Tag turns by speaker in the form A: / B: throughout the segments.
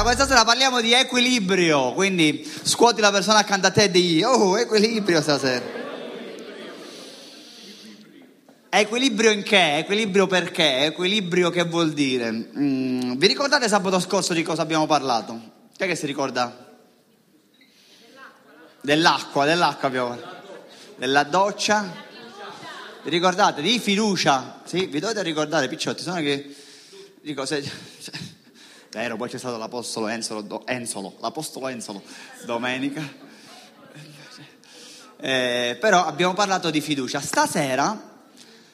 A: Allora, questa sera parliamo di equilibrio, quindi scuoti la persona accanto a te e digli, oh, equilibrio stasera. Equilibrio in che? Equilibrio perché? Equilibrio che vuol dire? Mm, vi ricordate sabato scorso di cosa abbiamo parlato? Chi che si ricorda? Dell'acqua, dell'acqua abbiamo parlato. Della doccia. Vi ricordate? Di fiducia. Sì, vi dovete ricordare, picciotti, sono che... Dico, se... Vero, poi c'è stato l'apostolo Enzolo, Enzolo l'apostolo Enzolo, domenica. Eh, però abbiamo parlato di fiducia. Stasera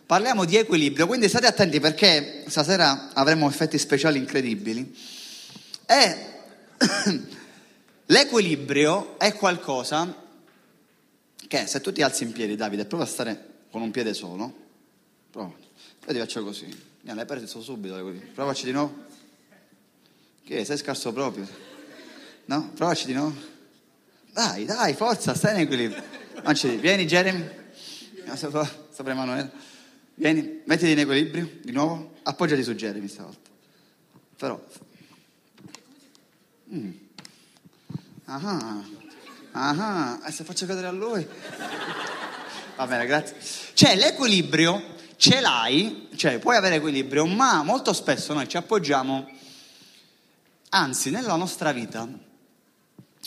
A: parliamo di equilibrio, quindi state attenti perché stasera avremo effetti speciali incredibili. E l'equilibrio è qualcosa che se tu ti alzi in piedi, Davide, prova a stare con un piede solo, prova, poi ti faccio così, mi l'hai perso subito, provaci di nuovo. Che sei scarso proprio? No? Provaci di nuovo. Dai, dai, forza, stai in equilibrio. Vieni Jeremy. Sopra Emanuele. Vieni, mettiti in equilibrio di nuovo. Appoggiati su Jeremy stavolta. Però. Mm. Ah, ah, e se faccio cadere a lui? Va bene, grazie. Cioè, l'equilibrio ce l'hai, cioè puoi avere equilibrio, ma molto spesso noi ci appoggiamo Anzi, nella nostra vita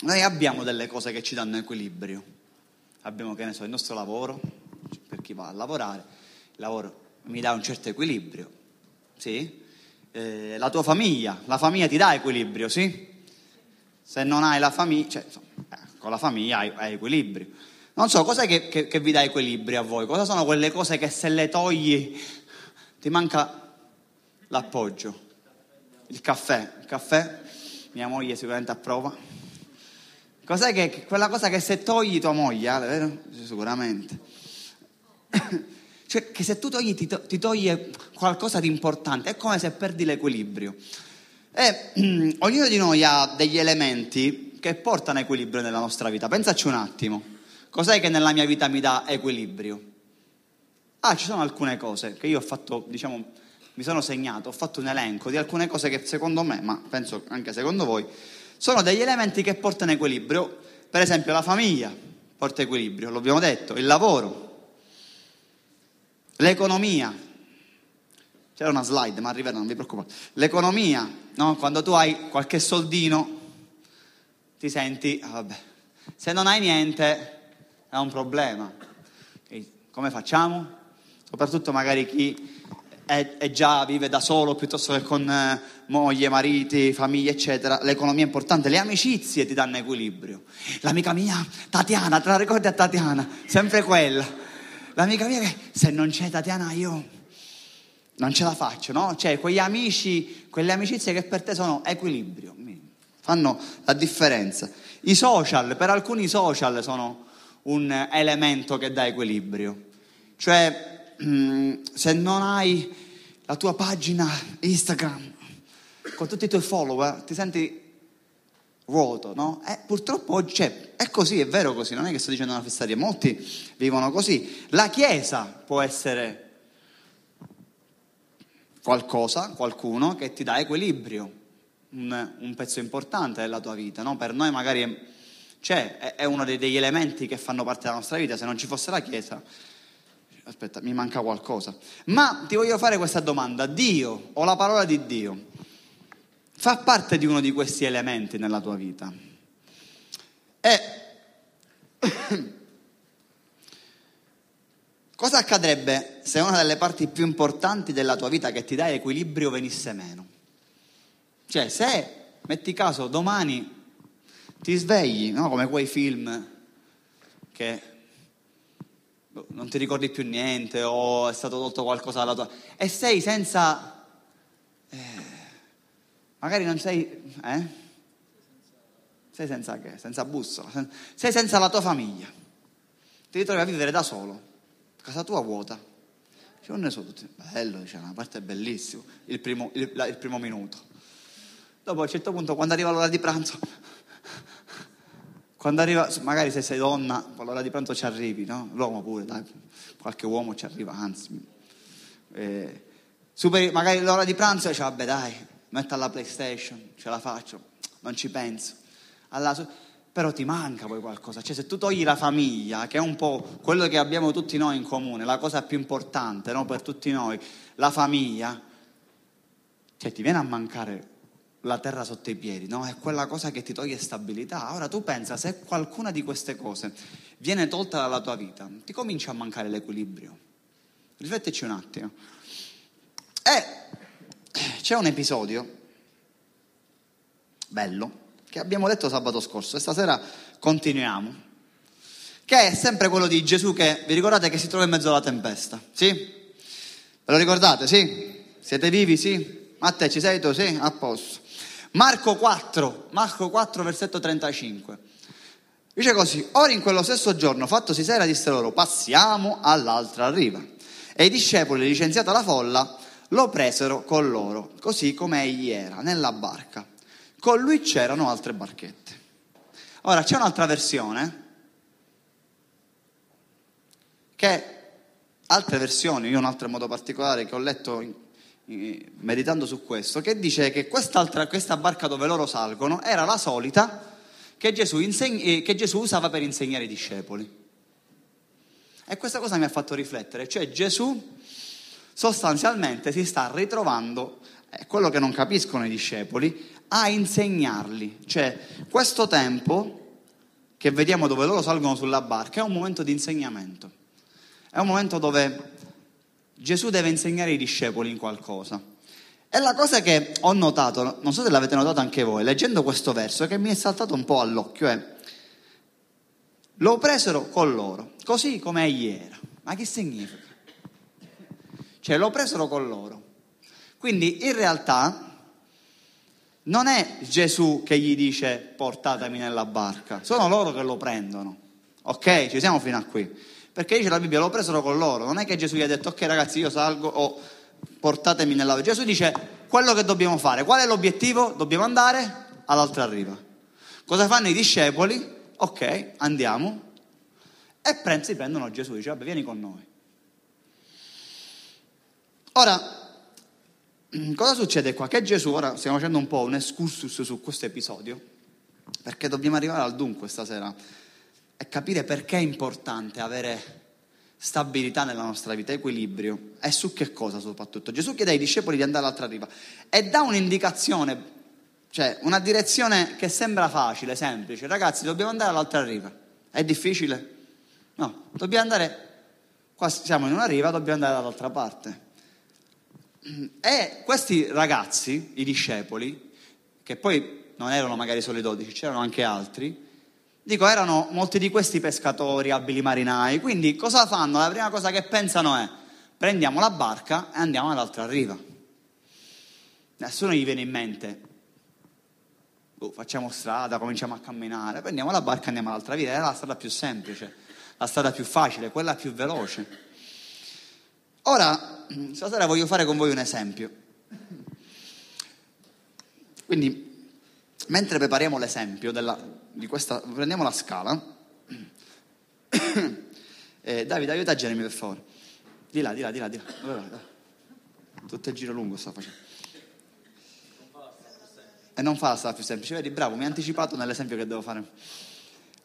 A: noi abbiamo delle cose che ci danno equilibrio. Abbiamo, che ne so, il nostro lavoro, per chi va a lavorare, il lavoro mi dà un certo equilibrio, sì? Eh, la tua famiglia, la famiglia ti dà equilibrio, sì? Se non hai la famiglia, cioè, eh, con la famiglia hai, hai, equilibrio. Non so, cos'è che, che, che vi dà equilibrio a voi? Cosa sono quelle cose che se le togli ti manca l'appoggio? Il caffè. Il caffè, mia moglie sicuramente approva. Cos'è che, quella cosa che se togli tua moglie, vero? Sicuramente. cioè che se tu togli ti, ti toglie qualcosa di importante, è come se perdi l'equilibrio. E mm, ognuno di noi ha degli elementi che portano equilibrio nella nostra vita. Pensaci un attimo. Cos'è che nella mia vita mi dà equilibrio? Ah, ci sono alcune cose che io ho fatto, diciamo, mi sono segnato, ho fatto un elenco di alcune cose che secondo me, ma penso anche secondo voi, sono degli elementi che portano equilibrio. Per esempio la famiglia porta equilibrio, l'abbiamo detto, il lavoro, l'economia. C'era una slide, ma arriverà, non vi preoccupate. L'economia, no? quando tu hai qualche soldino, ti senti, ah, vabbè, se non hai niente è un problema. Come facciamo? Soprattutto magari chi è, è, già vive da solo piuttosto che con eh, moglie, mariti, famiglie, eccetera. L'economia è importante, le amicizie ti danno equilibrio. L'amica mia, Tatiana, te la ricordi a Tatiana? Sempre quella. L'amica mia che se non c'è Tatiana io non ce la faccio, no? Cioè quegli amici, quelle amicizie che per te sono equilibrio, fanno la differenza. I social, per alcuni social sono un elemento che dà equilibrio. Cioè Mm, se non hai la tua pagina Instagram con tutti i tuoi follower, ti senti vuoto, no? Eh, purtroppo oggi cioè, è così, è vero così, non è che sto dicendo una festaria, molti vivono così. La Chiesa può essere qualcosa, qualcuno che ti dà equilibrio, un, un pezzo importante della tua vita, no? Per noi magari è, cioè, è, è uno dei, degli elementi che fanno parte della nostra vita, se non ci fosse la Chiesa aspetta, mi manca qualcosa. Ma ti voglio fare questa domanda, Dio o la parola di Dio fa parte di uno di questi elementi nella tua vita? E cosa accadrebbe se una delle parti più importanti della tua vita che ti dà equilibrio venisse meno? Cioè, se, metti caso, domani ti svegli, no? come quei film che non ti ricordi più niente o è stato tolto qualcosa dalla tua... E sei senza... Eh, magari non sei... Eh? Sei senza che? Senza bussola. Sei senza la tua famiglia. Ti ritrovi a vivere da solo. Casa tua vuota. Cioè, non ne so tutti. Bello, dice, una parte è bellissimo. Il il, il primo minuto. Dopo a un certo punto, quando arriva l'ora di pranzo, quando arriva, magari se sei donna, all'ora di pranzo ci arrivi, no? L'uomo pure, dai, qualche uomo ci arriva, anzi. Eh, superi magari l'ora di pranzo dice, vabbè dai, metto alla PlayStation, ce la faccio. non ci penso. Alla, però ti manca poi qualcosa. Cioè, se tu togli la famiglia, che è un po' quello che abbiamo tutti noi in comune, la cosa più importante no? per tutti noi, la famiglia, cioè ti viene a mancare la terra sotto i piedi, no? È quella cosa che ti toglie stabilità. Ora tu pensa, se qualcuna di queste cose viene tolta dalla tua vita, ti comincia a mancare l'equilibrio. Riflettici un attimo. E c'è un episodio bello che abbiamo letto sabato scorso e stasera continuiamo. Che è sempre quello di Gesù che, vi ricordate che si trova in mezzo alla tempesta? Sì? Ve lo ricordate? Sì? Siete vivi? Sì? Matteo, ci sei tu? Sì? A posto. Marco 4, Marco 4, versetto 35. Dice così, ora in quello stesso giorno, fattosi sera, disse loro, passiamo all'altra riva. E i discepoli, licenziata la folla, lo presero con loro, così come egli era, nella barca. Con lui c'erano altre barchette. Ora, c'è un'altra versione, che altre versioni, io un altro modo particolare che ho letto meditando su questo, che dice che questa barca dove loro salgono era la solita che Gesù, inseg- eh, che Gesù usava per insegnare i discepoli. E questa cosa mi ha fatto riflettere, cioè Gesù sostanzialmente si sta ritrovando, è quello che non capiscono i discepoli, a insegnarli. Cioè questo tempo che vediamo dove loro salgono sulla barca è un momento di insegnamento, è un momento dove Gesù deve insegnare ai discepoli in qualcosa. E la cosa che ho notato, non so se l'avete notato anche voi, leggendo questo verso, che mi è saltato un po' all'occhio, è lo presero con loro, così come egli era. Ma che significa? Cioè lo presero con loro. Quindi in realtà non è Gesù che gli dice portatemi nella barca, sono loro che lo prendono. Ok? Ci siamo fino a qui. Perché dice la Bibbia, lo presero con loro. Non è che Gesù gli ha detto, ok ragazzi, io salgo o portatemi nella... Gesù dice, quello che dobbiamo fare. Qual è l'obiettivo? Dobbiamo andare all'altra riva. Cosa fanno i discepoli? Ok, andiamo. E si prendono Gesù, dice, vabbè, vieni con noi. Ora, cosa succede qua? Che Gesù, ora stiamo facendo un po' un excursus su questo episodio, perché dobbiamo arrivare al dunque stasera è capire perché è importante avere stabilità nella nostra vita, equilibrio e su che cosa soprattutto. Gesù chiede ai discepoli di andare all'altra riva e dà un'indicazione, cioè una direzione che sembra facile, semplice. Ragazzi, dobbiamo andare all'altra riva. È difficile? No, dobbiamo andare, qua siamo in una riva, dobbiamo andare dall'altra parte. E questi ragazzi, i discepoli, che poi non erano magari solo i dodici, c'erano anche altri, Dico, erano molti di questi pescatori, abili marinai, quindi cosa fanno? La prima cosa che pensano è prendiamo la barca e andiamo all'altra riva. Nessuno gli viene in mente, oh, facciamo strada, cominciamo a camminare, prendiamo la barca e andiamo all'altra riva, è la strada più semplice, la strada più facile, quella più veloce. Ora, stasera voglio fare con voi un esempio. Quindi, mentre prepariamo l'esempio della, di questa, prendiamo la scala. eh, Davide, aiuta Jeremy per favore. Di là, di là, di là, di là. Tutto il giro lungo sta facendo. E non fa la strada più semplice, vedi, bravo, mi ha anticipato nell'esempio che devo fare.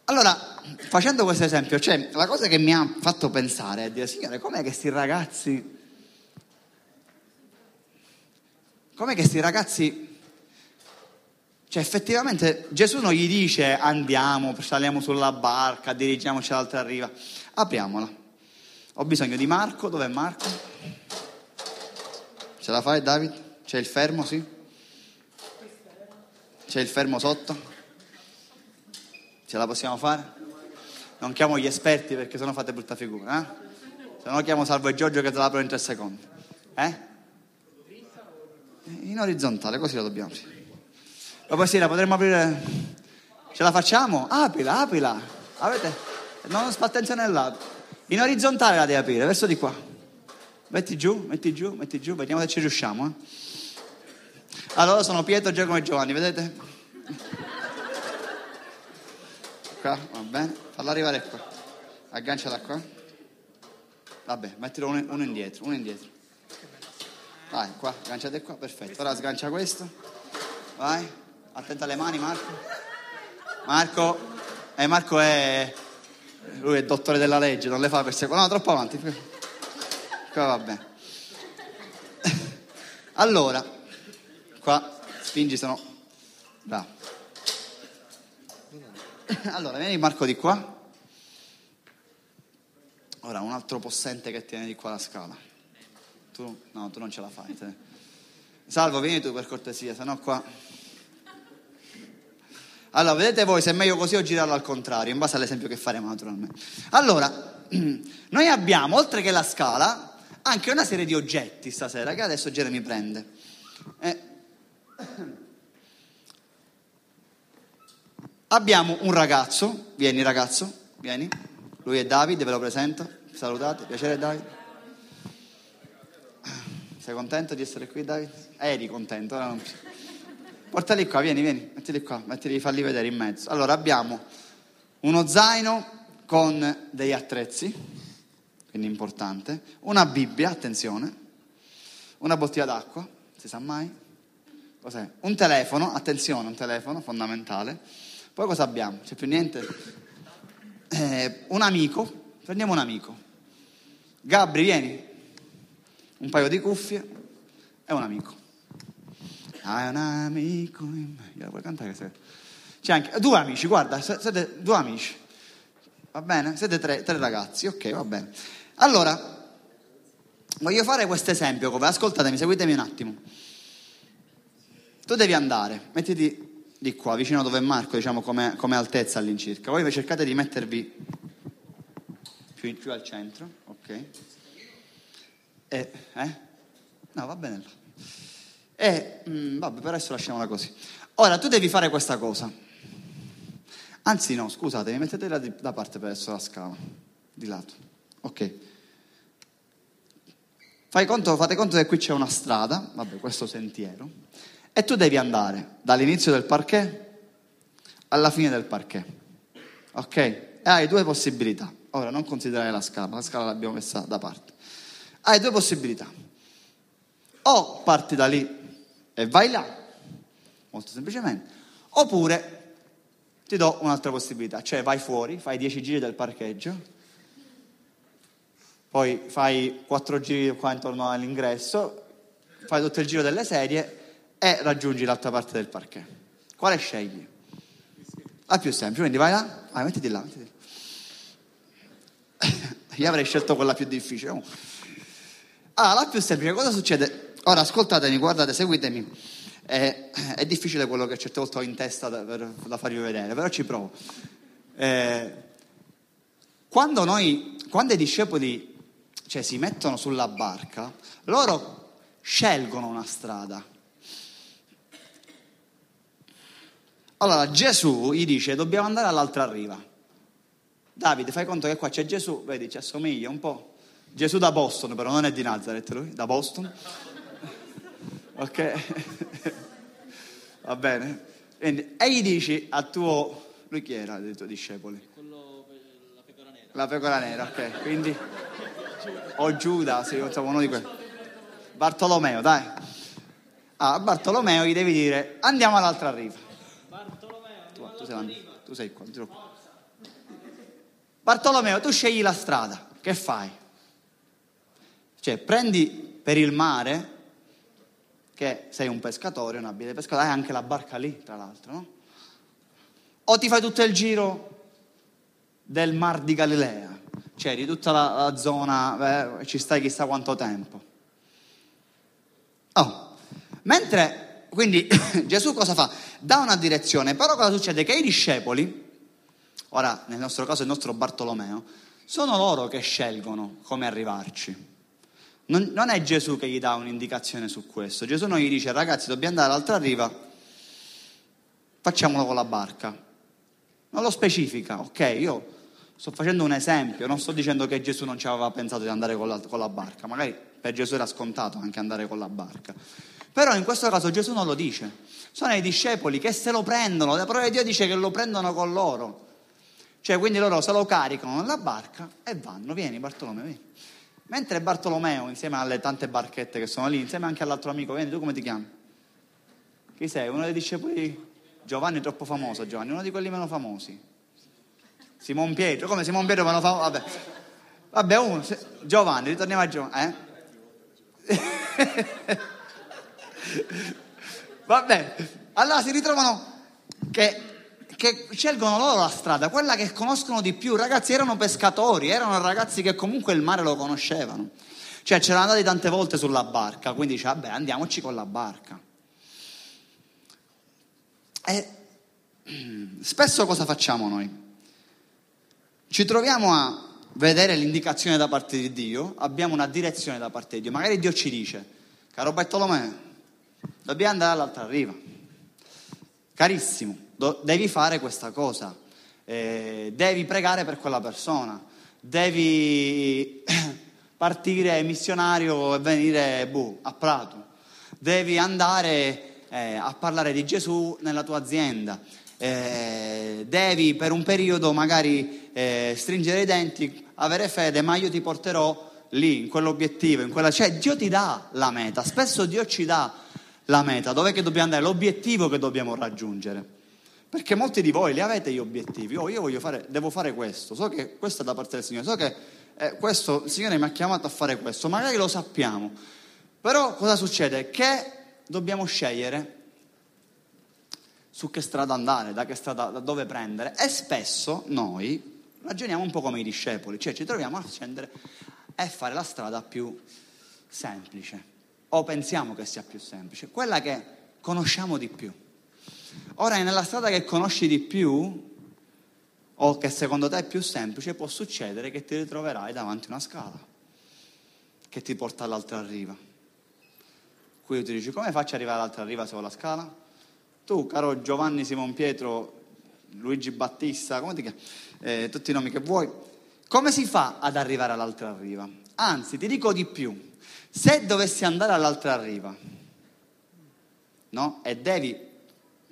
A: Allora, facendo questo esempio, cioè, la cosa che mi ha fatto pensare è dire, signore, com'è che questi ragazzi, com'è che questi ragazzi cioè effettivamente Gesù non gli dice andiamo, saliamo sulla barca, dirigiamoci all'altra riva. Apriamola. Ho bisogno di Marco, dov'è Marco? Ce la fai David? C'è il fermo, sì? C'è il fermo sotto? Ce la possiamo fare? Non chiamo gli esperti perché sennò fate brutta figura, eh? Se no chiamo Salvo e Giorgio che te l'apro in tre secondi. Eh? In orizzontale, così lo dobbiamo. Sì. Dopo sera potremmo aprire. Ce la facciamo? Aprila, aprila. Avete? Non fa attenzione là. In orizzontale la devi aprire, verso di qua. Metti giù, metti giù, metti giù, vediamo se ci riusciamo. Eh? Allora sono Pietro, Giacomo e Giovanni, vedete? Qua, va bene. Falla arrivare qua. Agganciala qua. Vabbè, mettilo uno, uno indietro, uno indietro. Vai, qua, agganciate qua, perfetto. Ora sgancia questo. Vai. Attento alle mani Marco. Marco, eh, Marco è, lui è dottore della legge, non le fa queste cose, no, troppo avanti. Qua va bene. Allora, qua spingi, sono bravo. Allora, vieni Marco di qua. Ora un altro possente che tiene di qua la scala. Tu, no, tu non ce la fai. Te. Salvo, vieni tu per cortesia, se no qua. Allora, vedete voi se è meglio così o girarlo al contrario, in base all'esempio che faremo naturalmente. Allora, noi abbiamo, oltre che la scala, anche una serie di oggetti stasera che adesso Jeremy prende. Eh. Abbiamo un ragazzo, vieni ragazzo, vieni. Lui è Davide, ve lo presento. Salutate, piacere Davide. Sei contento di essere qui Davide? Eri contento, ora non più. Portali qua, vieni, vieni, mettili qua, mettili, falli vedere in mezzo. Allora abbiamo uno zaino con degli attrezzi, quindi importante, una Bibbia, attenzione, una bottiglia d'acqua, si sa mai, cos'è? Un telefono, attenzione, un telefono fondamentale. Poi cosa abbiamo? C'è più niente? eh, un amico, prendiamo un amico. Gabri, vieni. Un paio di cuffie e un amico. Hai un amico in me. Gliela puoi cantare? Se... C'è anche due amici, guarda, siete due amici. Va bene? Siete tre, tre ragazzi, ok, va bene. Allora, voglio fare questo esempio ascoltatemi, seguitemi un attimo. Tu devi andare, mettiti di qua, vicino dove è Marco, diciamo come, come altezza all'incirca. Voi cercate di mettervi più, più al centro, ok? E, eh? No, va bene. E, mh, mm, vabbè, per adesso lasciamola così. Ora, tu devi fare questa cosa. Anzi, no, scusate, mettete da, da parte per adesso la scala, di lato. Ok. Fai conto, fate conto che qui c'è una strada, vabbè, questo sentiero e tu devi andare dall'inizio del parquet alla fine del parquet. Ok? E hai due possibilità. Ora non considerare la scala, la scala l'abbiamo messa da parte. Hai due possibilità. O parti da lì e vai là, molto semplicemente, oppure ti do un'altra possibilità, cioè vai fuori, fai 10 giri del parcheggio, poi fai 4 giri qua intorno all'ingresso, fai tutto il giro delle sedie e raggiungi l'altra parte del parquet. Quale scegli? La più semplice, quindi vai là, vai, mettiti là. Mettiti là. Io avrei scelto quella più difficile. Allora, la più semplice, cosa succede? Ora ascoltatemi, guardate, seguitemi. È, è difficile quello che certe volte ho in testa da, per, da farvi vedere, però ci provo. Eh, quando, noi, quando i discepoli cioè, si mettono sulla barca, loro scelgono una strada Allora Gesù gli dice dobbiamo andare all'altra riva. Davide, fai conto che qua c'è Gesù, vedi, ci assomiglia un po'. Gesù da Boston, però non è di Nazareth lui, da Boston. Ok? Va bene? Quindi, e gli dici a tuo... Lui chi era dei tuoi discepoli?
B: Quello, la pecora nera.
A: La pecora nera, ok. Quindi... O Giuda, sì, insomma uno di quelli. Bartolomeo, dai. Ah, a Bartolomeo gli devi dire andiamo all'altra riva tu sei, tu sei qua, qua. Bartolomeo, tu scegli la strada, che fai? Cioè, prendi per il mare, che sei un pescatore, un abile pescatore, hai anche la barca lì, tra l'altro, no? O ti fai tutto il giro del mar di Galilea, cioè di tutta la, la zona, eh, ci stai chissà quanto tempo. Oh, mentre, quindi Gesù cosa fa? dà una direzione, però cosa succede? Che i discepoli, ora nel nostro caso il nostro Bartolomeo, sono loro che scelgono come arrivarci. Non, non è Gesù che gli dà un'indicazione su questo. Gesù non gli dice ragazzi dobbiamo andare all'altra riva, facciamolo con la barca. Non lo specifica, ok? Io sto facendo un esempio, non sto dicendo che Gesù non ci aveva pensato di andare con la, con la barca, magari per Gesù era scontato anche andare con la barca. Però in questo caso Gesù non lo dice. Sono i discepoli che se lo prendono, la parola di Dio dice che lo prendono con loro. Cioè, quindi loro se lo caricano nella barca e vanno. Vieni Bartolomeo, vieni. Mentre Bartolomeo, insieme alle tante barchette che sono lì, insieme anche all'altro amico, vieni, tu come ti chiami? Chi sei? Uno dei discepoli? Giovanni è troppo famoso, Giovanni, uno di quelli meno famosi. Simon Pietro, come Simon Pietro meno famoso? Vabbè, vabbè uno, Giovanni, ritorniamo a Giovanni. Eh? vabbè, allora si ritrovano che, che scelgono loro la strada, quella che conoscono di più. Ragazzi erano pescatori, erano ragazzi che comunque il mare lo conoscevano. Cioè c'erano andati tante volte sulla barca, quindi dice, vabbè, andiamoci con la barca. E spesso cosa facciamo noi? Ci troviamo a vedere l'indicazione da parte di Dio, abbiamo una direzione da parte di Dio. Magari Dio ci dice, caro Bartolomeo, dobbiamo andare all'altra riva. Carissimo, devi fare questa cosa, eh, devi pregare per quella persona, devi partire missionario e venire boh, a Prato, devi andare eh, a parlare di Gesù nella tua azienda, eh, devi per un periodo magari eh, stringere i denti, avere fede, ma io ti porterò lì, in quell'obiettivo, in quella... cioè Dio ti dà la meta, spesso Dio ci dà la meta, dov'è che dobbiamo andare, l'obiettivo che dobbiamo raggiungere. Perché molti di voi li avete gli obiettivi, oh io fare, devo fare questo, so che questo è da parte del Signore, so che eh, questo, il Signore mi ha chiamato a fare questo, magari lo sappiamo, però cosa succede? Che dobbiamo scegliere su che strada andare, da, che strada, da dove prendere. E spesso noi ragioniamo un po' come i discepoli, cioè ci troviamo a scendere e fare la strada più semplice. O pensiamo che sia più semplice, quella che conosciamo di più. Ora, nella strada che conosci di più, o che secondo te è più semplice, può succedere che ti ritroverai davanti a una scala che ti porta all'altra riva. Qui ti dici, come faccio ad arrivare all'altra riva se ho la scala? Tu, caro Giovanni Simon Pietro, Luigi Battista, come ti chiami? Eh, tutti i nomi che vuoi, come si fa ad arrivare all'altra riva? Anzi, ti dico di più, se dovessi andare all'altra riva, no? E devi,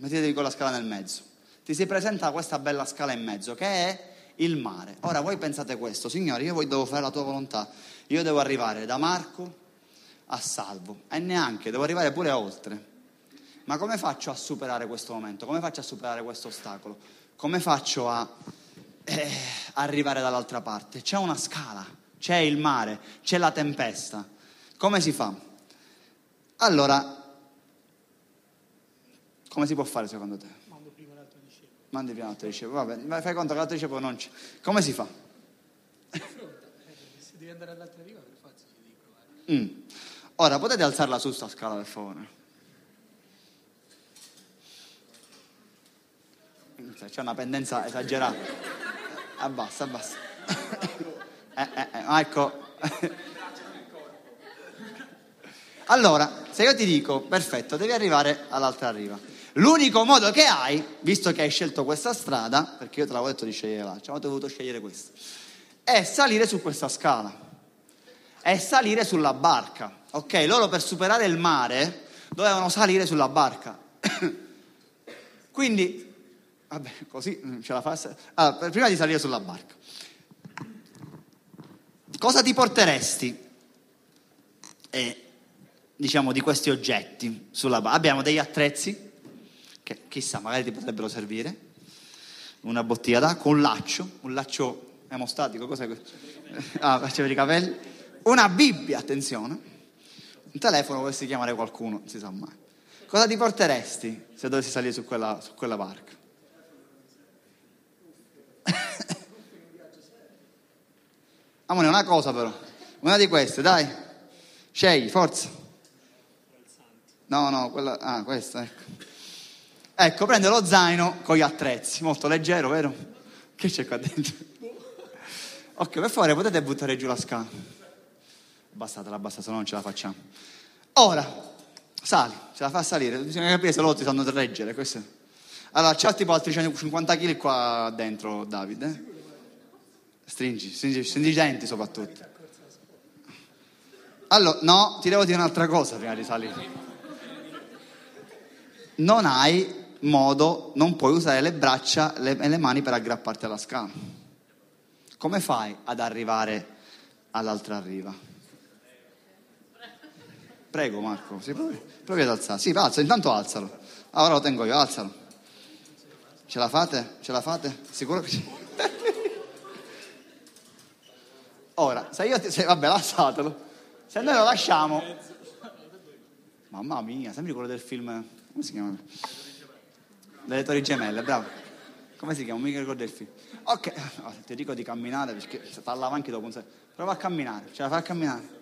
A: mettetevi con la scala nel mezzo, ti si presenta questa bella scala in mezzo che è il mare. Ora voi pensate questo, Signore, io devo fare la tua volontà, io devo arrivare da Marco a Salvo e neanche, devo arrivare pure oltre. Ma come faccio a superare questo momento? Come faccio a superare questo ostacolo? Come faccio a eh, arrivare dall'altra parte? C'è una scala, c'è il mare, c'è la tempesta. Come si fa? Allora, come si può fare secondo te? Mandi prima l'altro discepolo. Vabbè, fai conto che l'altro discepolo non c'è. Come si fa?
C: Se devi andare all'altra riva, per forza ci devi provare.
A: Mm. Ora, potete alzarla su sta scala, per favore? Mm, c'è una pendenza esagerata. Abbassa, abbassa. eh, eh, eh, ecco. allora, se io ti dico, perfetto, devi arrivare all'altra riva. L'unico modo che hai, visto che hai scelto questa strada, perché io te l'avevo detto di scegliere là, cioè ho dovuto scegliere questa, è salire su questa scala, è salire sulla barca. Ok, loro per superare il mare dovevano salire sulla barca. Quindi, vabbè, così ce la fa. Allora, prima di salire sulla barca, cosa ti porteresti? Eh, diciamo di questi oggetti sulla barca. Abbiamo degli attrezzi che chissà, magari ti potrebbero servire. Una bottiglia d'acqua, un laccio, un laccio emostatico, cos'è questo? Ah, faccio i capelli. Una Bibbia, attenzione. Un telefono vorresti chiamare qualcuno, non si sa mai. Cosa ti porteresti se dovessi salire su quella, su quella barca? Amore, una cosa però, una di queste, dai, scegli, forza. No, no, quella, ah, questa, ecco. Ecco, prende lo zaino con gli attrezzi, molto leggero, vero? Che c'è qua dentro? Ok, per favore potete buttare giù la scala. Abbassatela, abbassate, se no non ce la facciamo. Ora, sali, ce la fa salire, bisogna capire se loro ti sanno reggere. Questo. Allora, c'ha tipo altri 50 kg qua dentro, Davide. Eh? Stringi, stringi, stringi i denti soprattutto. Allora, no, ti devo dire un'altra cosa prima di salire. Non hai modo non puoi usare le braccia e le mani per aggrapparti alla scala. Come fai ad arrivare all'altra riva? Prego Marco, si provi, provi ad alzare. Sì, alza, intanto alzalo. Ora lo tengo io, alzalo. Ce la fate? Ce la fate? Sicuro che sì. Ora, se io ti... Se, vabbè, lasciatelo. Se noi lo lasciamo... Mamma mia, sembri quello del film... Come si chiama? Delle Torri Gemelle, bravo. Come si chiama? Non mi ricordo il film. Ok, oh, ti dico di camminare perché parlava anche dopo un secondo. Prova a camminare, ce la fai a camminare?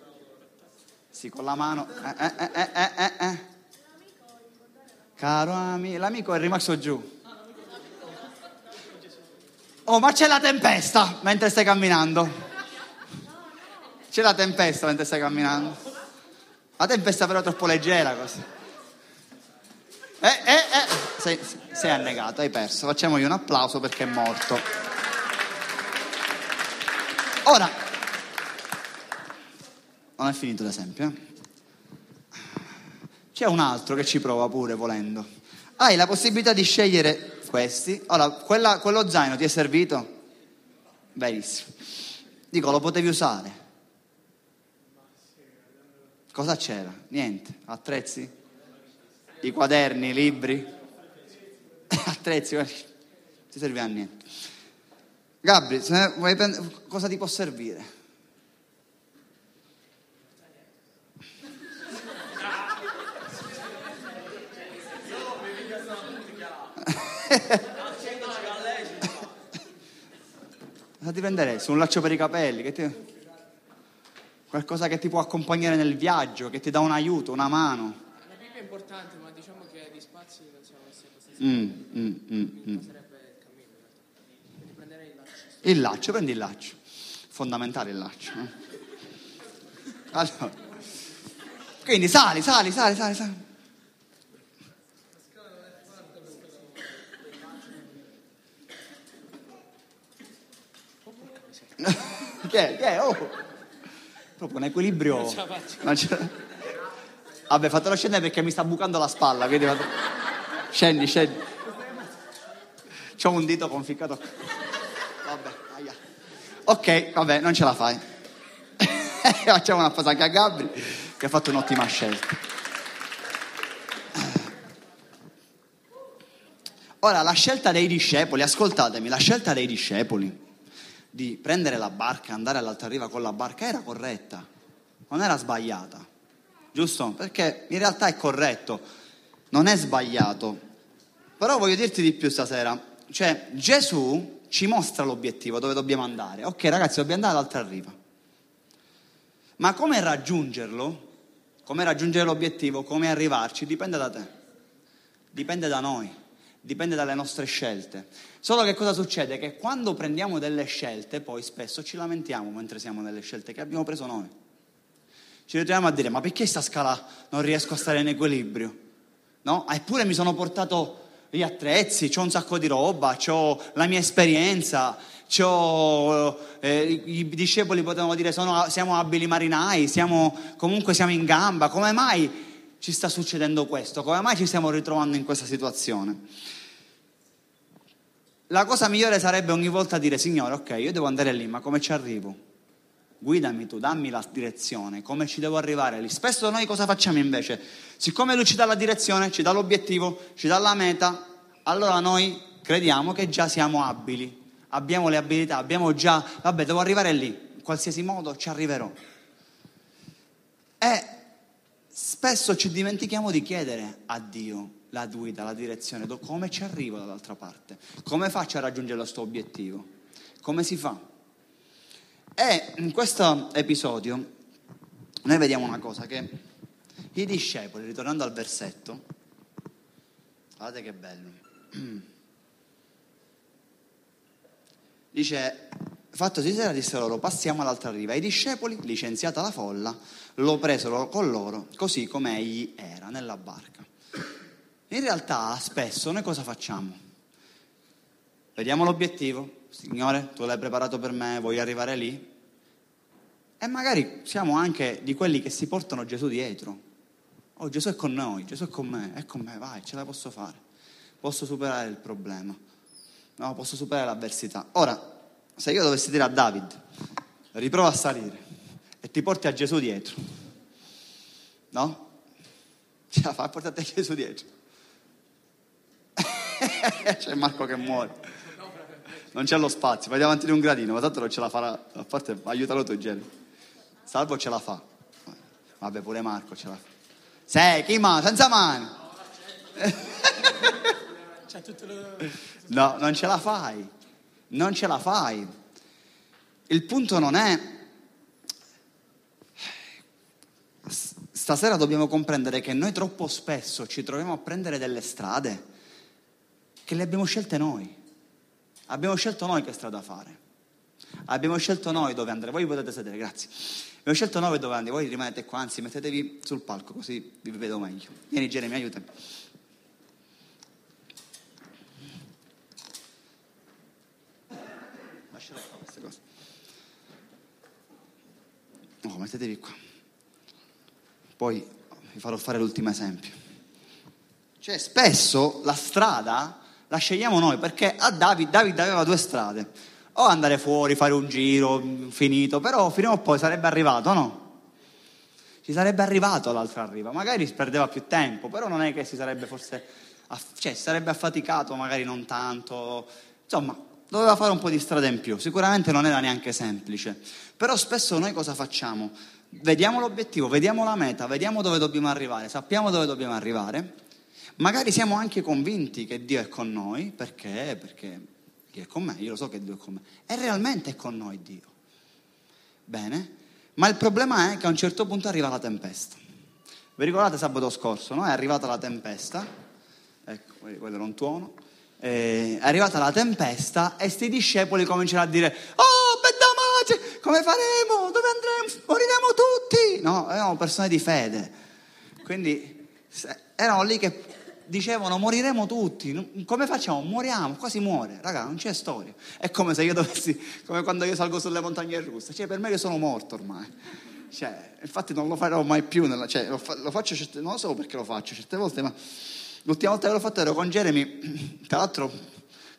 A: Sì, con la mano. Eh, eh, eh, eh, eh, eh. Caro amico, l'amico è rimasto giù. Oh, ma c'è la tempesta mentre stai camminando. C'è la tempesta mentre stai camminando. La tempesta però è troppo leggera così. Eh, eh, eh. Sei, sei annegato, hai perso. Facciamogli un applauso perché è morto. Ora, non è finito l'esempio. Eh? C'è un altro che ci prova pure volendo. Hai la possibilità di scegliere questi. Ora, quella, quello zaino ti è servito? Benissimo. Dico, lo potevi usare. Cosa c'era? Niente. Attrezzi? I quaderni, i libri? Attrezzi, ti serve a niente. Gabri, prendere, cosa ti può servire? Cosa ti prenderesti? Un laccio per i capelli? Che ti... Qualcosa che ti può accompagnare nel viaggio, che ti dà un aiuto, una mano.
C: La Bibbia è importante, ma diciamo che di spazi non siamo messi abbastanza.
A: Mm, mm, mm, mm.
C: Il laccio.
A: Prendi il laccio. Fondamentale il laccio. eh. Allora. Quindi sali, sali, sali, sali, sali. che è? Che è? Oh. Proprio un equilibrio.
C: Non ce la faccio.
A: Vabbè, fatelo scendere perché mi sta bucando la spalla. Quindi vado- Scendi, scendi. C'ho un dito conficcato. Vabbè, aia. Ok, vabbè, non ce la fai. Facciamo una cosa anche a Gabri, che ha fatto un'ottima scelta. Ora, la scelta dei discepoli, ascoltatemi, la scelta dei discepoli di prendere la barca andare all'altra riva con la barca era corretta, non era sbagliata, giusto? Perché in realtà è corretto, non è sbagliato. Però voglio dirti di più stasera, cioè Gesù ci mostra l'obiettivo dove dobbiamo andare. Ok ragazzi, dobbiamo andare all'altra riva. Ma come raggiungerlo? Come raggiungere l'obiettivo? Come arrivarci? Dipende da te. Dipende da noi. Dipende dalle nostre scelte. Solo che cosa succede? Che quando prendiamo delle scelte, poi spesso ci lamentiamo mentre siamo nelle scelte che abbiamo preso noi. Ci ritroviamo a dire, ma perché sta scala non riesco a stare in equilibrio? No? Eppure mi sono portato gli attrezzi, ho un sacco di roba, ho la mia esperienza, eh, i discepoli potevano dire sono- siamo abili marinai, siamo, comunque siamo in gamba, come mai ci sta succedendo questo? Come mai ci stiamo ritrovando in questa situazione? La cosa migliore sarebbe ogni volta dire, Signore, ok, io devo andare lì, ma come ci arrivo? Guidami tu, dammi la direzione, come ci devo arrivare lì. Spesso noi cosa facciamo invece? Siccome lui ci dà la direzione, ci dà l'obiettivo, ci dà la meta, allora noi crediamo che già siamo abili, abbiamo le abilità, abbiamo già, vabbè, devo arrivare lì, in qualsiasi modo ci arriverò. E spesso ci dimentichiamo di chiedere a Dio la guida, la direzione, come ci arrivo dall'altra parte, come faccio a raggiungere questo obiettivo, come si fa. E in questo episodio noi vediamo una cosa, che i discepoli, ritornando al versetto, guardate che bello, dice, fattosi sera disse loro, passiamo all'altra riva. I discepoli, licenziata la folla, lo presero con loro, così come egli era, nella barca. In realtà spesso noi cosa facciamo? Vediamo l'obiettivo, Signore, tu l'hai preparato per me, voglio arrivare lì. E magari siamo anche di quelli che si portano Gesù dietro. Oh, Gesù è con noi, Gesù è con me, è con me, vai, ce la posso fare. Posso superare il problema. No, posso superare l'avversità. Ora, se io dovessi dire a David, riprova a salire e ti porti a Gesù dietro, no? Ce la fa a portarti a Gesù dietro. c'è Marco che muore. Non c'è lo spazio, vai avanti di un gradino, ma tanto non ce la farà. A parte, aiutalo tu, Genio. Salvo ce la fa. Vabbè, pure Marco ce la fa. Sei, chi ma? Senza mani. No, non ce la fai. Non ce la fai. Il punto non è... Stasera dobbiamo comprendere che noi troppo spesso ci troviamo a prendere delle strade che le abbiamo scelte noi. Abbiamo scelto noi che strada fare. Abbiamo scelto noi dove andare. Voi potete sedere, grazie. Abbiamo scelto noi dove andare. Voi rimanete qua, anzi mettetevi sul palco così vi vedo meglio. Vieni Jeremy, aiutami. Lasciala qua queste cose. No, mettetevi qua. Poi vi farò fare l'ultimo esempio. Cioè, spesso la strada la scegliamo noi perché a David, David aveva due strade. O andare fuori, fare un giro, finito, però fino a poi sarebbe arrivato, no? Ci sarebbe arrivato all'altra riva, magari perdeva più tempo, però non è che si sarebbe forse, cioè sarebbe affaticato, magari non tanto, insomma, doveva fare un po' di strada in più, sicuramente non era neanche semplice, però spesso noi cosa facciamo? Vediamo l'obiettivo, vediamo la meta, vediamo dove dobbiamo arrivare, sappiamo dove dobbiamo arrivare, magari siamo anche convinti che Dio è con noi, perché? Perché Dio è con me, io lo so che Dio è con me, e realmente è con noi Dio. Bene? Ma il problema è che a un certo punto arriva la tempesta. Vi ricordate sabato scorso, no? È arrivata la tempesta, ecco, quello era un tuono, è arrivata la tempesta e sti discepoli cominciano a dire, oh, Bedamace, come faremo? Dove andremo? Moriremo tutti! No, erano persone di fede. Quindi erano lì che dicevano moriremo tutti, come facciamo? Moriamo, qua si muore, raga, non c'è storia. È come se io dovessi, come quando io salgo sulle montagne russe, cioè per me io sono morto ormai. Cioè, infatti non lo farò mai più, nella- cioè, lo, fa- lo faccio, certe- non lo so perché lo faccio certe volte, ma l'ultima volta che l'ho fatto ero con Jeremy, tra l'altro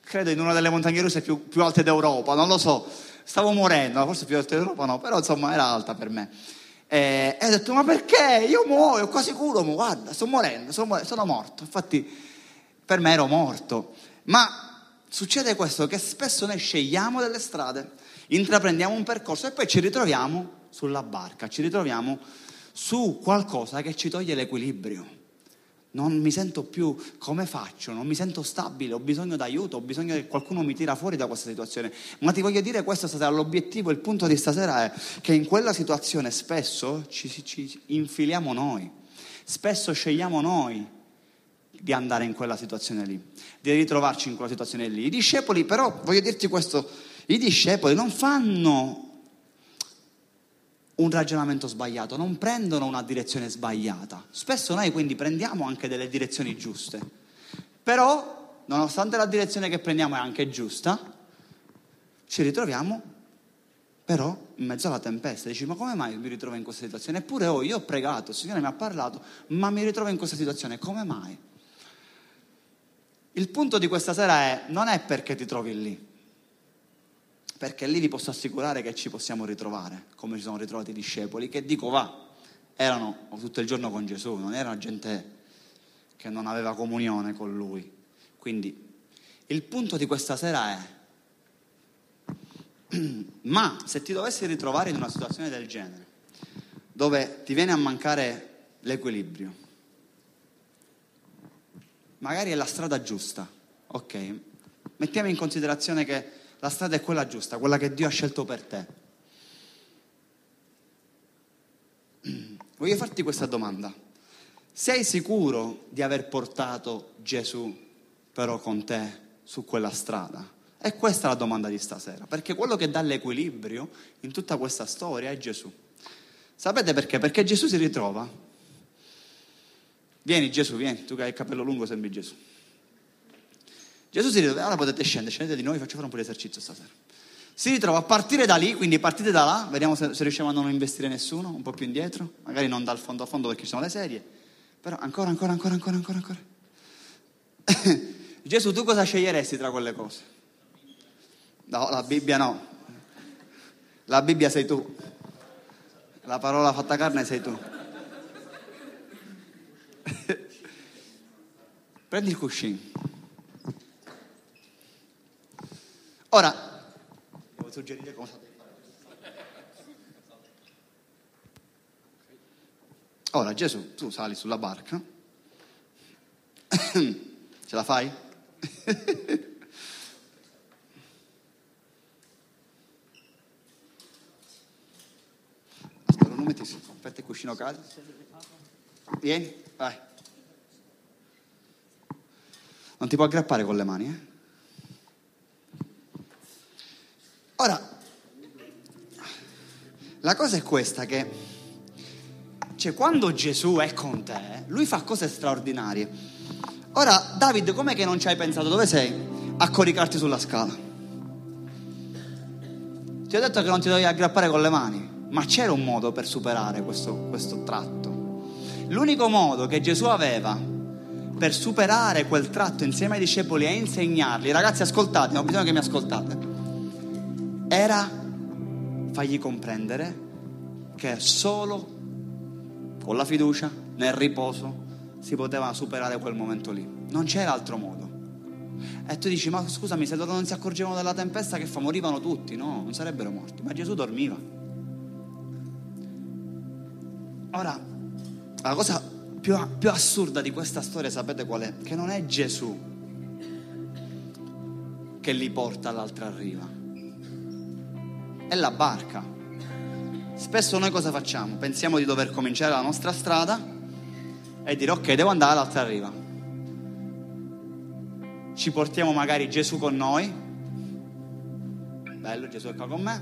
A: credo in una delle montagne russe più, più alte d'Europa, non lo so, stavo morendo, forse più alte d'Europa no, però insomma era alta per me. E, e ho detto, ma perché? Io muoio, qua sicuro, mo, guarda, sto morendo, sono, sono morto. Infatti per me ero morto. Ma succede questo, che spesso noi scegliamo delle strade, intraprendiamo un percorso e poi ci ritroviamo sulla barca, ci ritroviamo su qualcosa che ci toglie l'equilibrio. Non mi sento più come faccio, non mi sento stabile, ho bisogno d'aiuto, ho bisogno che qualcuno mi tira fuori da questa situazione. Ma ti voglio dire questo stasera, l'obiettivo, il punto di stasera è che in quella situazione spesso ci, ci infiliamo noi, spesso scegliamo noi di andare in quella situazione lì, di ritrovarci in quella situazione lì. I discepoli però, voglio dirti questo, i discepoli non fanno un ragionamento sbagliato, non prendono una direzione sbagliata. Spesso noi quindi prendiamo anche delle direzioni giuste, però nonostante la direzione che prendiamo è anche giusta, ci ritroviamo però in mezzo alla tempesta. Dici, ma come mai mi ritrovo in questa situazione? Eppure oh, io ho pregato, il Signore mi ha parlato, ma mi ritrovo in questa situazione, come mai? Il punto di questa sera è, non è perché ti trovi lì, perché lì vi posso assicurare che ci possiamo ritrovare, come ci sono ritrovati i discepoli, che dico va, erano tutto il giorno con Gesù, non erano gente che non aveva comunione con lui. Quindi il punto di questa sera è, ma se ti dovessi ritrovare in una situazione del genere, dove ti viene a mancare l'equilibrio, magari è la strada giusta, ok? Mettiamo in considerazione che la strada è quella giusta, quella che Dio ha scelto per te. Voglio farti questa domanda. Sei sicuro di aver portato Gesù però con te su quella strada? E questa è la domanda di stasera, perché quello che dà l'equilibrio in tutta questa storia è Gesù. Sapete perché? Perché Gesù si ritrova. Vieni Gesù, vieni, tu che hai il capello lungo sembri Gesù. Gesù si ritrova, ora potete scendere, scendete di noi, faccio fare un po' di esercizio stasera. Si ritrova a partire da lì, quindi partite da là, vediamo se, se riusciamo a non investire nessuno, un po' più indietro, magari non dal fondo a fondo perché ci sono le serie, però ancora, ancora, ancora, ancora, ancora, ancora. Gesù, tu cosa sceglieresti tra quelle cose? No, la Bibbia no. La Bibbia sei tu. La parola fatta carne sei tu. Prendi il cuscino. Ora, devo suggerire cosa Ora Gesù, tu sali sulla barca, ce la fai? Aspetta, non metti, aspetta il cuscino cade. Vieni, vai. Non ti può aggrappare con le mani, eh? Ora, la cosa è questa che, cioè, quando Gesù è con te, lui fa cose straordinarie. Ora, David, com'è che non ci hai pensato? Dove sei? A coricarti sulla scala. Ti ho detto che non ti dovevi aggrappare con le mani, ma c'era un modo per superare questo, questo tratto. L'unico modo che Gesù aveva per superare quel tratto insieme ai discepoli e insegnarli, ragazzi ascoltate, ho bisogno che mi ascoltate, era fargli comprendere che solo con la fiducia, nel riposo, si poteva superare quel momento lì. Non c'era altro modo. E tu dici, ma scusami, se loro non si accorgevano della tempesta che fa, morivano tutti, no, non sarebbero morti, ma Gesù dormiva. Ora, la cosa più, più assurda di questa storia, sapete qual è? Che non è Gesù che li porta all'altra riva, è la barca. Spesso noi cosa facciamo? Pensiamo di dover cominciare la nostra strada e dire ok, devo andare all'altra riva. Ci portiamo magari Gesù con noi, bello Gesù è qua con me,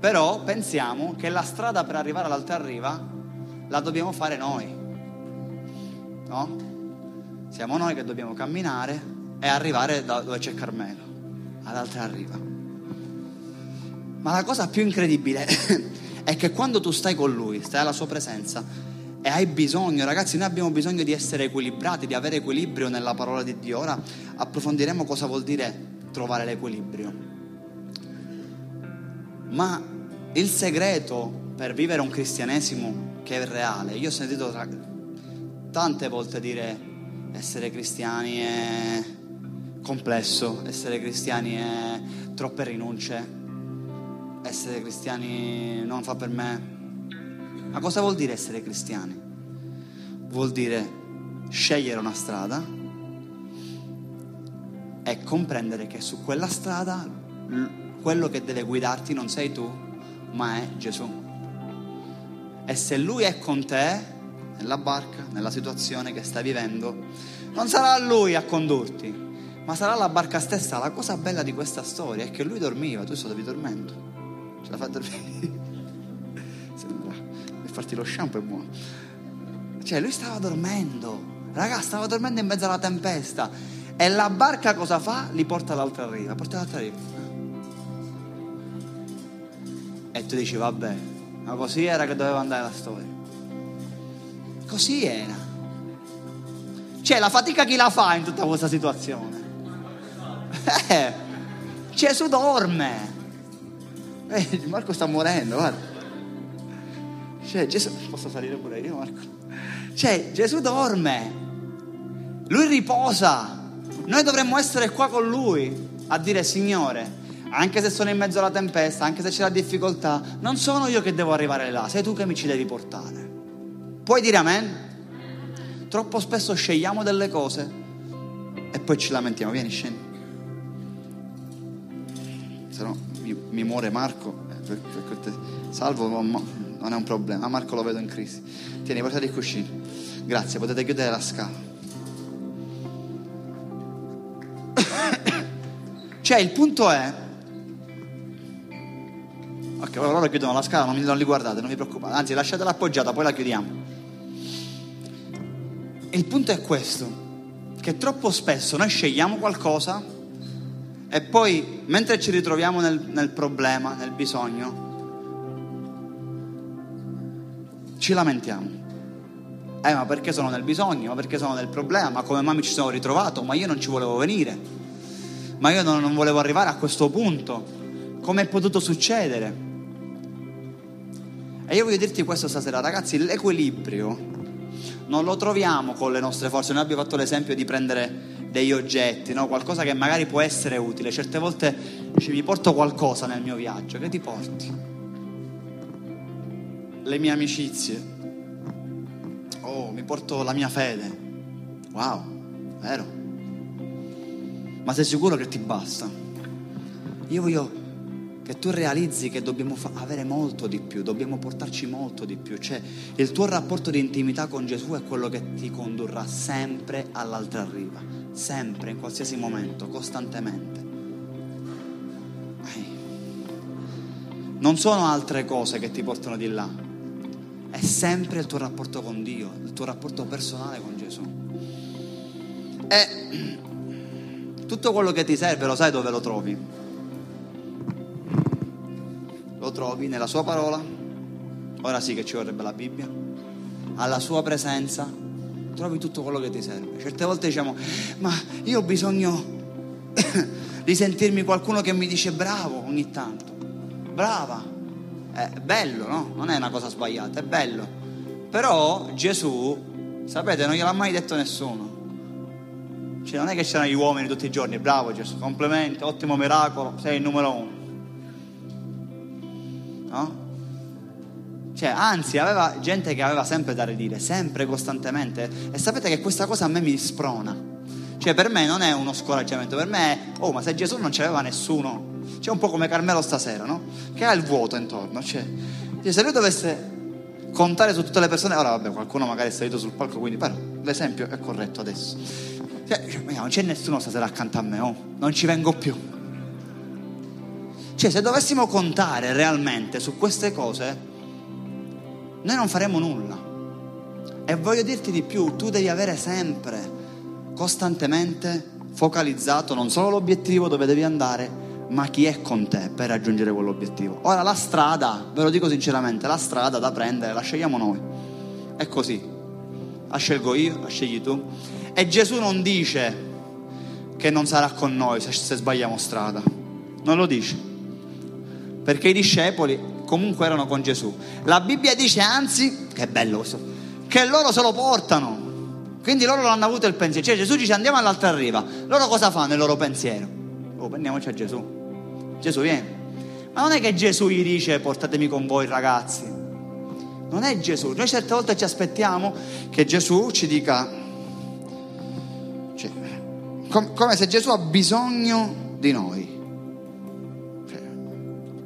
A: però pensiamo che la strada per arrivare all'altra riva la dobbiamo fare noi, no? Siamo noi che dobbiamo camminare e arrivare da dove c'è Carmelo, all'altra riva. Ma la cosa più incredibile è che quando tu stai con lui, stai alla sua presenza e hai bisogno, ragazzi, noi abbiamo bisogno di essere equilibrati, di avere equilibrio nella parola di Dio. Ora approfondiremo cosa vuol dire trovare l'equilibrio. Ma il segreto per vivere un cristianesimo che è reale, io ho sentito tante volte dire essere cristiani è complesso, essere cristiani è troppe rinunce, essere cristiani non fa per me. Ma cosa vuol dire essere cristiani? Vuol dire scegliere una strada e comprendere che su quella strada quello che deve guidarti non sei tu, ma è Gesù. E se Lui è con te, nella barca, nella situazione che stai vivendo, non sarà Lui a condurti, ma sarà la barca stessa. La cosa bella di questa storia è che Lui dormiva, tu stavi dormendo. Ce la fa dormire? Sembra per farti lo shampoo è buono. Cioè, lui stava dormendo. Raga, stava dormendo in mezzo alla tempesta. E la barca cosa fa? Li porta all'altra riva. Porta all'altra riva. E tu dici, vabbè, ma così era che doveva andare la storia. Così era. Cioè, la fatica chi la fa in tutta questa situazione? Eh, Gesù dorme. Eh, Marco sta morendo, guarda. Cioè, Gesù, posso salire pure io, Marco? Cioè, Gesù dorme. Lui riposa. Noi dovremmo essere qua con lui a dire, Signore, anche se sono in mezzo alla tempesta, anche se c'è la difficoltà, non sono io che devo arrivare là, sei tu che mi ci devi portare. Puoi dire amen? Troppo spesso scegliamo delle cose e poi ci lamentiamo. Vieni, scendi. Se no mi, muore Marco. eh, per- per cortesia. Salvo, ma- non è un problema. Marco lo vedo in crisi. Tieni, portati il cuscino. Grazie, potete chiudere la scala. Cioè, il punto è. Ok, ora loro chiudono la scala, non, mi- non li guardate, non vi preoccupate. Anzi, lasciatela appoggiata, poi la chiudiamo. Il punto è questo: che troppo spesso noi scegliamo qualcosa e poi, mentre ci ritroviamo nel, nel problema, nel bisogno, ci lamentiamo. Eh, ma perché sono nel bisogno? Ma perché sono nel problema? Ma come mai mi ci sono ritrovato? Ma io non ci volevo venire. Ma io non, non volevo arrivare a questo punto. Come è potuto succedere? E io voglio dirti questo stasera, ragazzi, l'equilibrio non lo troviamo con le nostre forze. Noi abbiamo fatto l'esempio di prendere degli oggetti, no? qualcosa che magari può essere utile. Certe volte dici mi porto qualcosa nel mio viaggio, che ti porti? Le mie amicizie. Oh, mi porto la mia fede. Wow, vero? Ma sei sicuro che ti basta? Io voglio che tu realizzi che dobbiamo fa- avere molto di più, dobbiamo portarci molto di più. Cioè, il tuo rapporto di intimità con Gesù è quello che ti condurrà sempre all'altra riva, sempre, in qualsiasi momento, costantemente. Non sono altre cose che ti portano di là, è sempre il tuo rapporto con Dio, il tuo rapporto personale con Gesù. E tutto quello che ti serve lo sai dove lo trovi? Lo trovi nella sua parola, ora sì che ci vorrebbe la Bibbia, alla sua presenza, trovi tutto quello che ti serve. Certe volte diciamo, ma io ho bisogno di sentirmi qualcuno che mi dice bravo ogni tanto, brava, è bello, no? Non è una cosa sbagliata, è bello. Però Gesù, sapete, non gliel'ha mai detto nessuno. Cioè, non è che c'erano gli uomini tutti i giorni, bravo Gesù, complimenti, ottimo miracolo, sei il numero uno. No? Cioè, anzi, aveva gente che aveva sempre da ridire, sempre, costantemente. E sapete che questa cosa a me mi sprona. Cioè, per me non è uno scoraggiamento, per me è, oh, ma se Gesù non c'aveva nessuno, c'è un po' come Carmelo stasera, no? Che ha il vuoto intorno. Cioè, se lui dovesse contare su tutte le persone, ora vabbè, qualcuno magari è salito sul palco, quindi però l'esempio è corretto adesso. Cioè, cioè non c'è nessuno stasera accanto a me, oh, non ci vengo più. Cioè, se dovessimo contare realmente su queste cose, noi non faremo nulla. E voglio dirti di più, tu devi avere sempre, costantemente focalizzato non solo l'obiettivo dove devi andare, ma chi è con te per raggiungere quell'obiettivo. Ora la strada, ve lo dico sinceramente, la strada da prendere la scegliamo noi. È così. La scelgo io, la scegli tu. E Gesù non dice che non sarà con noi se, se sbagliamo strada. Non lo dice. Perché i discepoli comunque erano con Gesù. La Bibbia dice anzi, che bello questo, che loro se lo portano. Quindi loro l'hanno avuto il pensiero. Cioè Gesù dice andiamo all'altra riva. Loro cosa fanno nel loro pensiero? Oh, prendiamoci a Gesù. Gesù viene. Ma non è che Gesù gli dice portatemi con voi ragazzi. Non è Gesù. Noi certe volte ci aspettiamo che Gesù ci dica, cioè, com- come se Gesù ha bisogno di noi.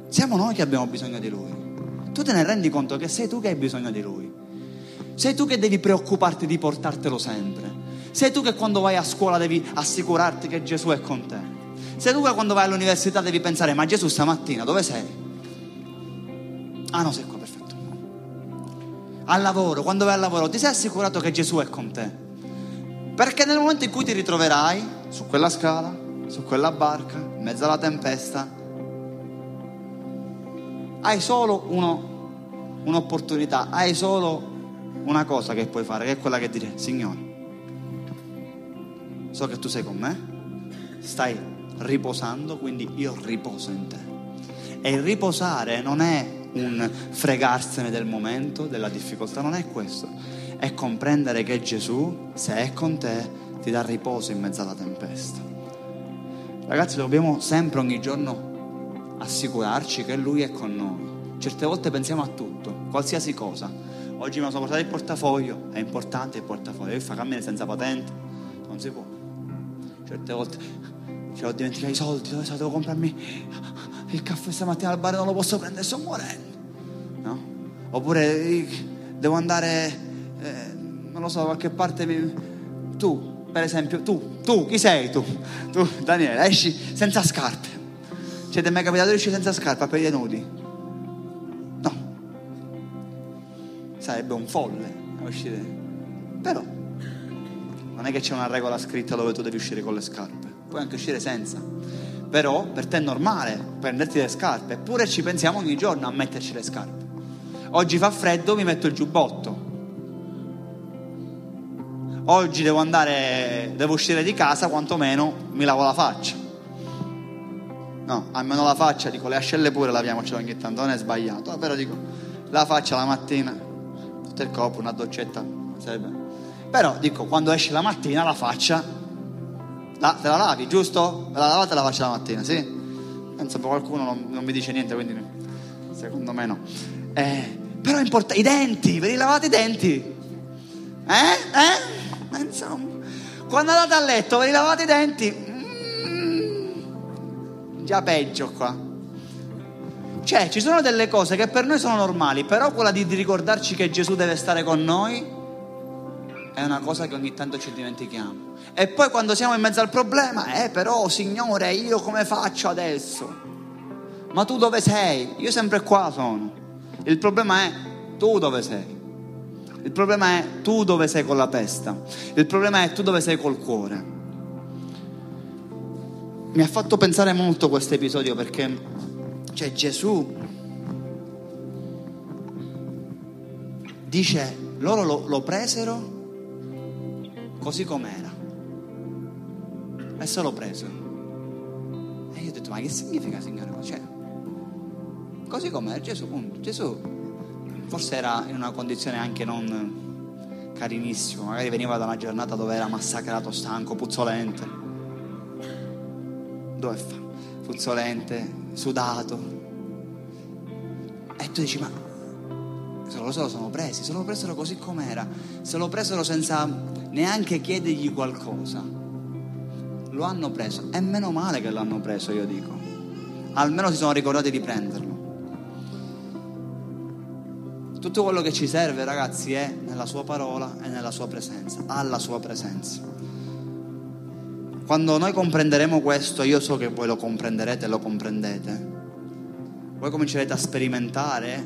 A: Siamo noi che abbiamo bisogno di Lui. Tu te ne rendi conto che sei tu che hai bisogno di Lui. Sei tu che devi preoccuparti di portartelo sempre. Sei tu che quando vai a scuola devi assicurarti che Gesù è con te. Sei tu che quando vai all'università devi pensare, ma Gesù stamattina dove sei? Ah no, sei qua, perfetto. Al lavoro, quando vai al lavoro, ti sei assicurato che Gesù è con te? Perché nel momento in cui ti ritroverai su quella scala, su quella barca, in mezzo alla tempesta, hai solo uno, un'opportunità, hai solo una cosa che puoi fare, che è quella che dire, Signore, so che tu sei con me, stai riposando, quindi io riposo in te. E il riposare non è un fregarsene del momento, della difficoltà, non è questo. È comprendere che Gesù, se è con te, ti dà riposo in mezzo alla tempesta. Ragazzi, dobbiamo sempre, ogni giorno, assicurarci che Lui è con noi. Certe volte pensiamo a tutto, qualsiasi cosa. Oggi mi sono portato il portafoglio, è importante il portafoglio, io fa cammine senza patente, non si può. Certe volte cioè, ho dimenticato i soldi, dove sono? Devo comprarmi il caffè stamattina al bar, non lo posso prendere, sto morendo. No? Oppure devo andare, eh, non lo so, da qualche parte. Tu, per esempio, tu, tu, chi sei tu? Tu, Daniele, esci senza scarpe. Cioè, ti è mai capitato di uscire senza scarpe a piedi nudi? No. Sarebbe un folle uscire. Però, non è che c'è una regola scritta dove tu devi uscire con le scarpe puoi anche uscire senza. Però per te è normale prenderti le scarpe, eppure ci pensiamo ogni giorno a metterci le scarpe. Oggi fa freddo, mi metto il giubbotto. Oggi devo andare, devo uscire di casa, quantomeno mi lavo la faccia. No, almeno la faccia, dico, le ascelle pure laviamocela ogni tanto, non è sbagliato. Però dico, la faccia la mattina, tutto il corpo, una doccetta, sarebbe. Però dico, quando esce la mattina la faccia La, te la lavi, giusto? La lavate la faccio la mattina, sì? Penso che qualcuno non, non, mi dice niente, quindi secondo me no. Eh, però è importante, i denti, ve li lavate i denti? Eh? Eh? Insomma, quando andate a letto ve li lavate i denti? Già peggio qua. Cioè, ci sono delle cose che per noi sono normali, però quella di ricordarci che Gesù deve stare con noi è una cosa che ogni tanto ci dimentichiamo. E poi quando siamo in mezzo al problema, eh però Signore, io come faccio adesso? Ma tu dove sei? Io sempre qua sono. Il problema è tu dove sei. Il problema è tu dove sei con la testa. Il problema è tu dove sei col cuore. Mi ha fatto pensare molto questo episodio perché cioè Gesù dice, loro lo, lo presero così com'era. E se lo presero. E io ho detto, ma che significa Signore? Cioè, così com'era Gesù, punto. Gesù forse era in una condizione anche non carinissima, magari veniva da una giornata dove era massacrato, stanco, puzzolente. Dove fa? Puzzolente, sudato. E tu dici, ma se lo so, sono presi, se lo presero così com'era, se lo presero senza neanche chiedergli qualcosa. Lo hanno preso. E meno male che l'hanno preso, io dico. Almeno si sono ricordati di prenderlo. Tutto quello che ci serve, ragazzi, è nella sua parola e nella sua presenza, alla sua presenza. Quando noi comprenderemo questo, io so che voi lo comprenderete e lo comprendete, voi comincerete a sperimentare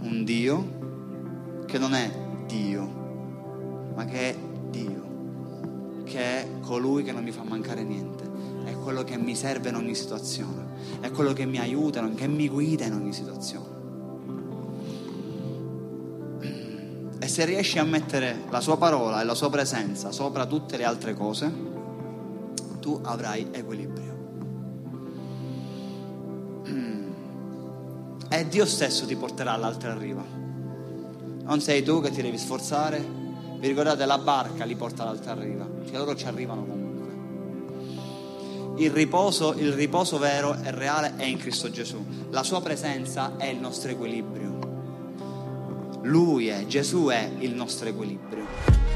A: un Dio che non è Dio, ma che è Dio, che è colui che non mi fa mancare niente, è quello che mi serve in ogni situazione, è quello che mi aiuta, che mi guida in ogni situazione. E se riesci a mettere la sua parola e la sua presenza sopra tutte le altre cose, tu avrai equilibrio. Mm. E Dio stesso ti porterà all'altra riva. Non sei tu che ti devi sforzare. Vi ricordate la barca li porta all'altra riva, che loro ci arrivano comunque. Il riposo, il riposo vero e reale è in Cristo Gesù. La sua presenza è il nostro equilibrio. Lui è, Gesù è il nostro equilibrio.